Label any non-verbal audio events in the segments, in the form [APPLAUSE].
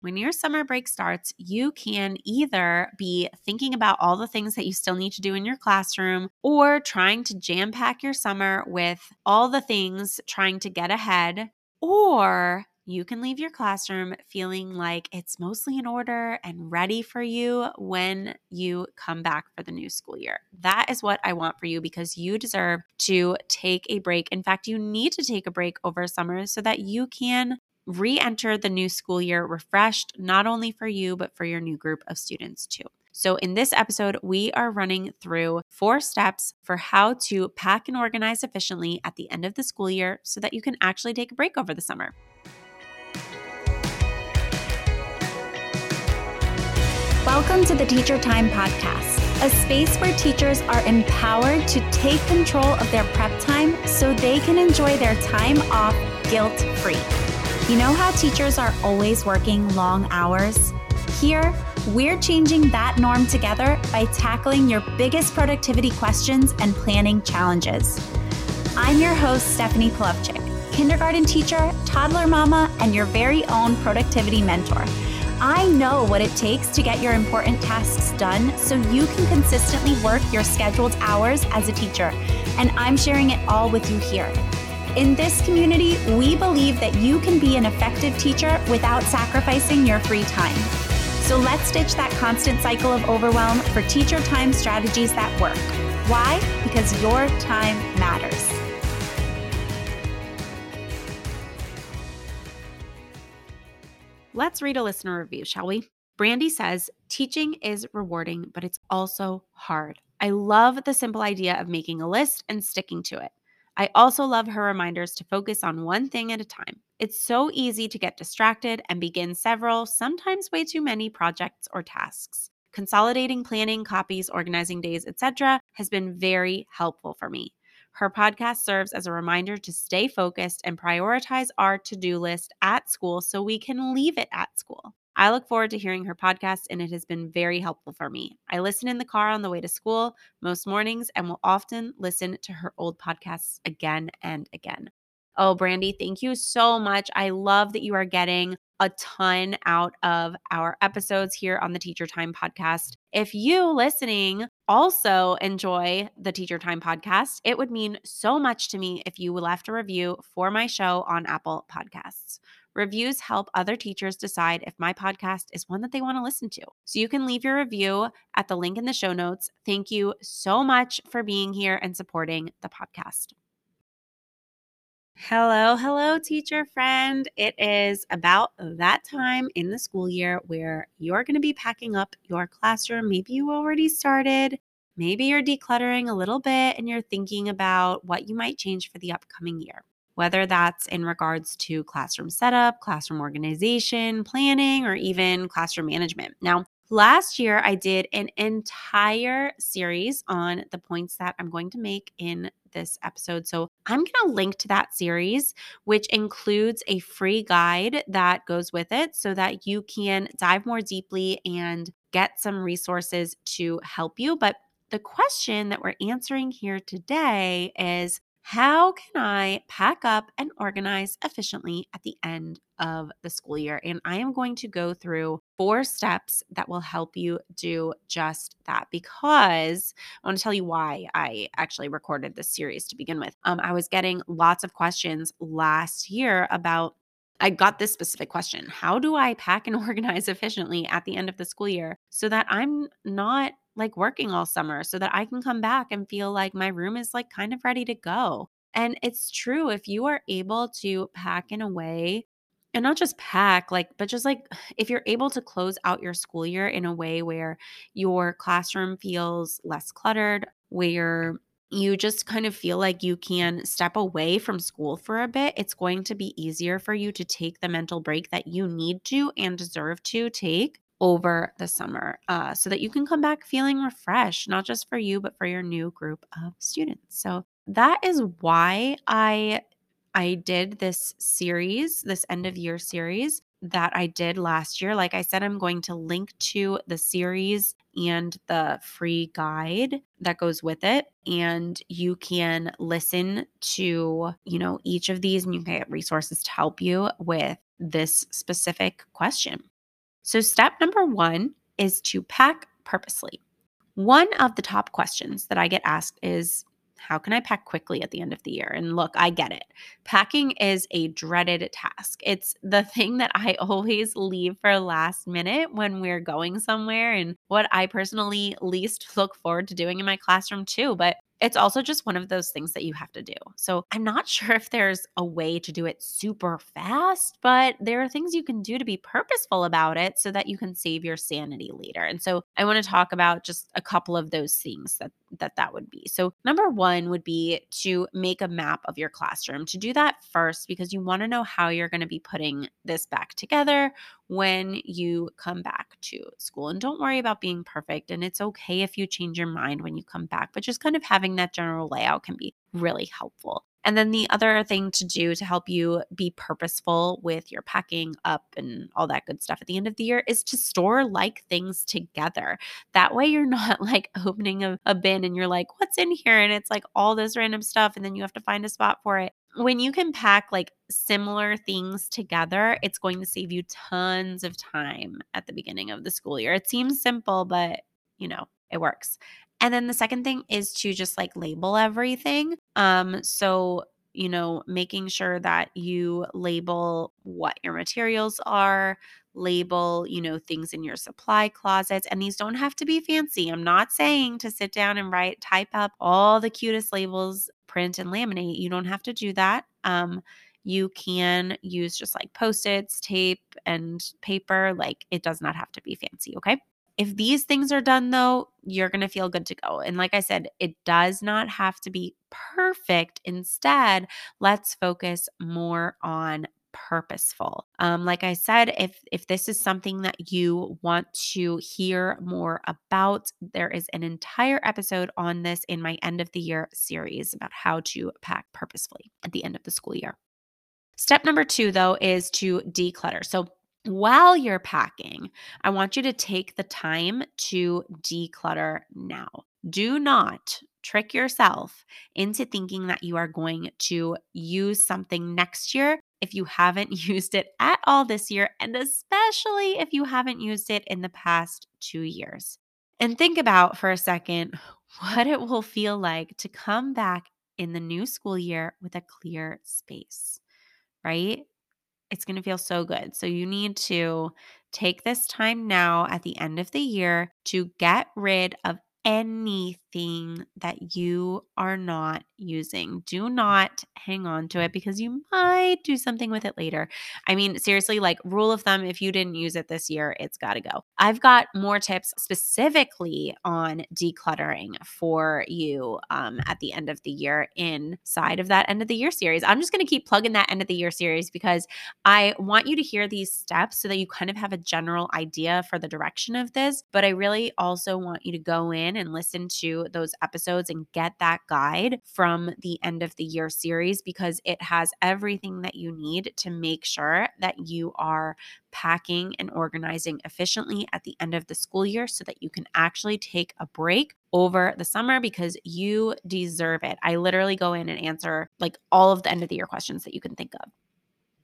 when your summer break starts, you can either be thinking about all the things that you still need to do in your classroom or trying to jam pack your summer with all the things trying to get ahead, or you can leave your classroom feeling like it's mostly in order and ready for you when you come back for the new school year. That is what I want for you because you deserve to take a break. In fact, you need to take a break over summer so that you can re enter the new school year refreshed, not only for you, but for your new group of students too. So, in this episode, we are running through four steps for how to pack and organize efficiently at the end of the school year so that you can actually take a break over the summer. Welcome to the Teacher Time Podcast, a space where teachers are empowered to take control of their prep time so they can enjoy their time off guilt free. You know how teachers are always working long hours? Here, we're changing that norm together by tackling your biggest productivity questions and planning challenges. I'm your host, Stephanie Polovchik, kindergarten teacher, toddler mama, and your very own productivity mentor. I know what it takes to get your important tasks done so you can consistently work your scheduled hours as a teacher, and I'm sharing it all with you here. In this community, we believe that you can be an effective teacher without sacrificing your free time. So let's ditch that constant cycle of overwhelm for teacher time strategies that work. Why? Because your time matters. Let's read a listener review, shall we? Brandy says, Teaching is rewarding, but it's also hard. I love the simple idea of making a list and sticking to it. I also love her reminders to focus on one thing at a time. It's so easy to get distracted and begin several, sometimes way too many projects or tasks. Consolidating planning, copies, organizing days, etc. has been very helpful for me. Her podcast serves as a reminder to stay focused and prioritize our to do list at school so we can leave it at school. I look forward to hearing her podcast, and it has been very helpful for me. I listen in the car on the way to school most mornings and will often listen to her old podcasts again and again. Oh, Brandy, thank you so much. I love that you are getting a ton out of our episodes here on the Teacher Time podcast. If you listening also enjoy the Teacher Time podcast, it would mean so much to me if you left a review for my show on Apple Podcasts. Reviews help other teachers decide if my podcast is one that they want to listen to. So you can leave your review at the link in the show notes. Thank you so much for being here and supporting the podcast. Hello, hello, teacher friend. It is about that time in the school year where you're going to be packing up your classroom. Maybe you already started. Maybe you're decluttering a little bit and you're thinking about what you might change for the upcoming year, whether that's in regards to classroom setup, classroom organization, planning, or even classroom management. Now, Last year, I did an entire series on the points that I'm going to make in this episode. So I'm going to link to that series, which includes a free guide that goes with it so that you can dive more deeply and get some resources to help you. But the question that we're answering here today is how can I pack up and organize efficiently at the end of the school year? And I am going to go through four steps that will help you do just that because I want to tell you why I actually recorded this series to begin with. Um, I was getting lots of questions last year about I got this specific question How do I pack and [LAUGHS] organize efficiently at the end of the school year so that I'm not like working all summer so that I can come back and feel like my room is like kind of ready to go. And it's true if you are able to pack in a way and not just pack like but just like [SIGHS] if you're able to close out your school year in a way where your classroom feels less cluttered, where you just kind of feel like you can step away from school for a bit, it's going to be easier for you to take the mental break that you need to and deserve to take over the summer uh, so that you can come back feeling refreshed, not just for you, but for your new group of students. So that is why I I did this series, this end of year series that I did last year. Like I said, I'm going to link to the series and the free guide that goes with it. And you can listen to, you know, each of these and you can get resources to help you with this specific question. So, step number one is to pack purposely. One of the top questions that I get asked is how can I pack quickly at the end of the year? And look, I get it. Packing is a dreaded task. It's the [LAUGHS] thing that I always leave for last minute when we're going somewhere and what I personally least look forward to doing in my classroom too. But it's also just one of those things that you have to do. So I'm not sure if there's a way to do it super fast, but there are things you can do to be purposeful about it so that you can save your sanity later. And so I want to talk about just a couple of those things that that that would be. So number 1 would be to make a map of your classroom. To do that first because you want to know how you're going to be putting this back together when you come back to school. And don't worry about being perfect. And it's okay if you change your mind when you come back, but just kind of having that general layout can be really helpful. And then the other thing to do to help you be purposeful with your packing up and all that good stuff at the end of the year is to store like things together. That way you're [LAUGHS] not like opening a, a bin and you're like, what's in here? And it's like all this random stuff. And then you have to find a spot for it when you can pack like similar things together, it's going to save you tons of time at the beginning of the school year. It seems simple, but you know, it works. And then the second thing is to just like label everything. Um so you know, making sure that you label what your materials are, label, you know, things in your supply closets. And these don't have to be fancy. I'm not saying to sit down and write, type up all the cutest labels, print and laminate. You don't have to do that. Um, you can use just like post its, tape, and paper. Like it does not have to be fancy. Okay. If these things are done though, you're going to feel good to go. And like I said, it does not have to be perfect. Instead, let's focus more on purposeful. Um, like I said, if if this is something that you want to hear more about, there is an entire episode on this in my end of the year series about how to pack purposefully at the end of the school year. Step number two, though, is to declutter. So while you're packing, I want you to take the time to declutter now. Do not trick yourself into thinking that you are going to use something next year if you haven't [LAUGHS] used it at all this year, and especially if you haven't used it in the past two years. And think about for a second [LAUGHS] what it will feel like to come back in the new school year with a clear space, right? It's going to feel so good. So, you need to take this time now at the end of the year to get rid of anything that you are not using. Do not hang on to it because you might do something with it later. I mean, seriously, like rule of thumb, if you didn't use it this year, it's got to go. I've got more tips specifically on decluttering for you um, at the end of the year inside of that end of the year series. I'm just going to keep plugging that end of the year series because I want you to hear these steps so that you kind of have a general idea for the direction of this. But I really also want you to go in and listen to those episodes and get that guide from the end of the year series because it has everything that you need to make sure that you are packing and organizing efficiently at the end of the school year so that you can actually take a break over the summer because you deserve it. I literally go in and answer like all of the end of the year questions that you can think of.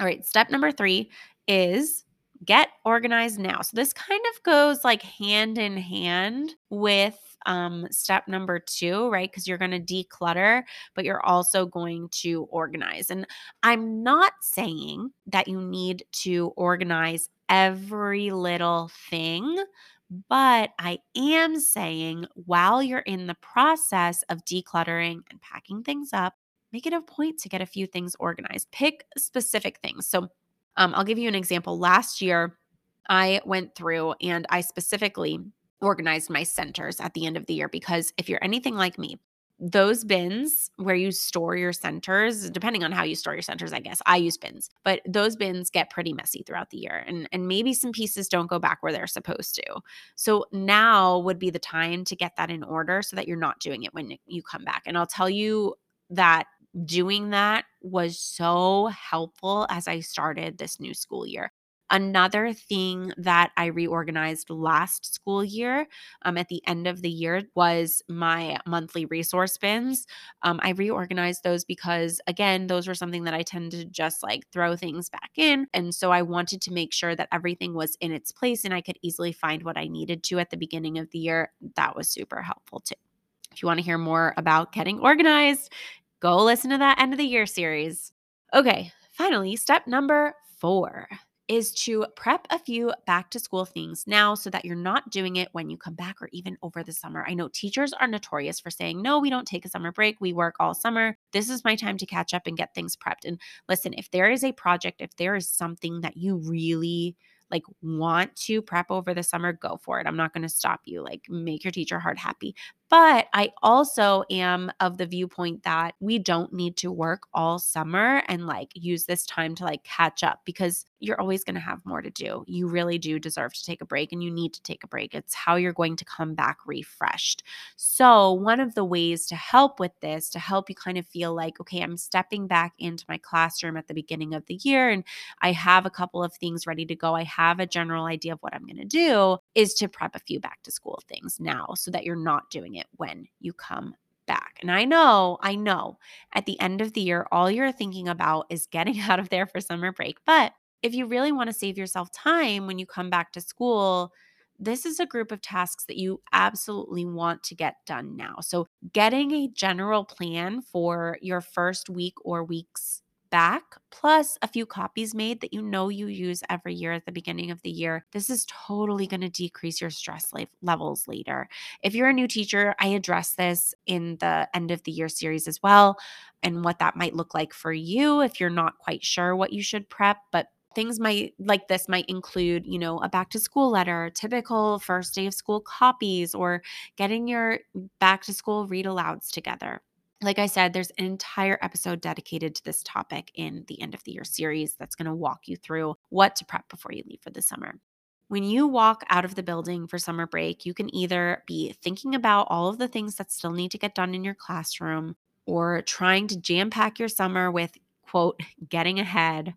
All right, step number three is get organized now. So this kind of goes like hand in hand with um, step number two, right? Because you're going to declutter, but you're also going to organize. And I'm not saying that you need to organize every little thing. But I am saying while you're in the process of decluttering and packing things up, make it a point to get a few things organized. Pick specific things. So um, I'll give you an example. Last year, I went through and I specifically organized my centers at the end of the year because if you're anything like me, those bins where you store your centers, depending on how you store your centers, I guess I use bins, but those bins get pretty messy throughout the year. And, and maybe some pieces don't go back where they're supposed to. So now would be the time to get that in order so that you're not doing it when you come back. And I'll tell you that doing that was so helpful as I started this new school year Another thing that I reorganized last school year um, at the end of the year was my monthly resource bins. Um, I reorganized those because, again, those were something that I tend to just like throw things back in. And so I wanted to make sure that everything was in its place and I could easily find what I needed to at the beginning of the year. That was super helpful too. If you want to hear more about getting organized, go listen to that end of the year series. Okay, finally, step number four is to prep a few back to school things now so that you're not doing it when you come back or even over the summer. I know teachers are notorious for saying, no, we don't take a summer break. We work all summer. This is my time to catch up and get things prepped. And listen, if there is a project, if there is something that you really like want to prep over the summer, go for it. I'm not going to stop you. Like make your teacher heart happy. But I also am of the viewpoint that we don't need to work all summer and like use this time to like catch up because you're always going to have more to do. You really do deserve to take a break and you need to take a break. It's how you're going to come back refreshed. So, one of the ways to help with this, to help you kind of feel like, okay, I'm stepping back into my classroom at the beginning of the year and I have a couple of things ready to go. I have a general idea of what I'm going to do, is to prep a few back to school things now so that you're not it when you come back. And I know, I know at the end of the year, all you're thinking about is getting [LAUGHS] out of there for summer break. But if you really want to save yourself time when you come back to school, this is a group of tasks that you absolutely want to get done now. So, getting a general plan for your first week or weeks back, plus a few copies made that you know you use every year at the beginning of the year, this is totally going to decrease your stress levels later. If you're a new teacher, I address this in the end of the year series as well, and what that might look like for you if you're not quite sure what you should prep. But things might like this might include you know a back to school letter typical first day of school copies or getting your back to school read alouds together like I said, there's an entire episode dedicated to this topic in the end of the year series that's going to walk you through what to prep before you leave for the summer. When you walk out of the building for summer break, you can either be thinking about all of the things that still need to get done in your classroom or trying to jam pack your summer with, quote, getting ahead,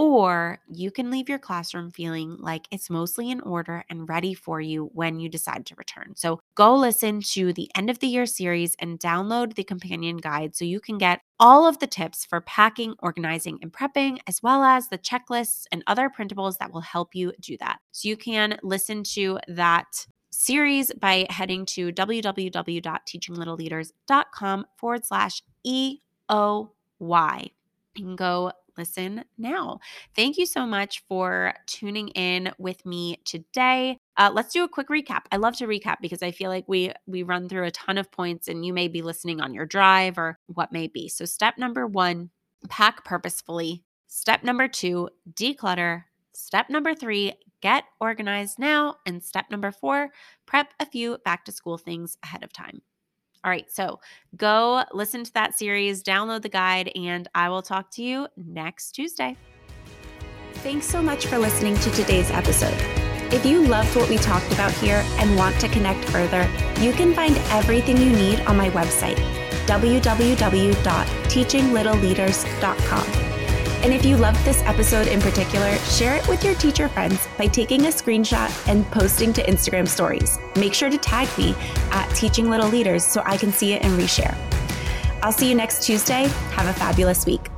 or you can leave your classroom feeling like it's mostly in order and ready for you when you decide to return. So go listen to the end of the year series and download the companion guide so you can get all of the tips for packing, organizing, and prepping, as well as the checklists and other printables that will help you do that. So you can listen to that series by heading to www.teachinglittleleaders.com forward slash EOY. You can go listen now. Thank you so much for tuning in with me today. Uh, let's do a quick recap. I love to recap because I feel like we we run through a ton of points, and you may be listening on your drive or what may be. So, step number one: pack purposefully. Step number two: declutter. Step number three: get organized now. And step number four: prep a few back to school things ahead of time. All right, so go listen to that series, download the guide, and I will talk to you next Tuesday. Thanks so much for listening to today's episode. If you loved what we talked about here and want to connect further, you can find everything you need on my website, www.teachinglittleleaders.com. And if you loved this episode in particular, share it with your teacher friends by taking a screenshot and posting to Instagram stories. Make sure to tag me at Teaching Little Leaders so I can see it and reshare. I'll see you next Tuesday. Have a fabulous week.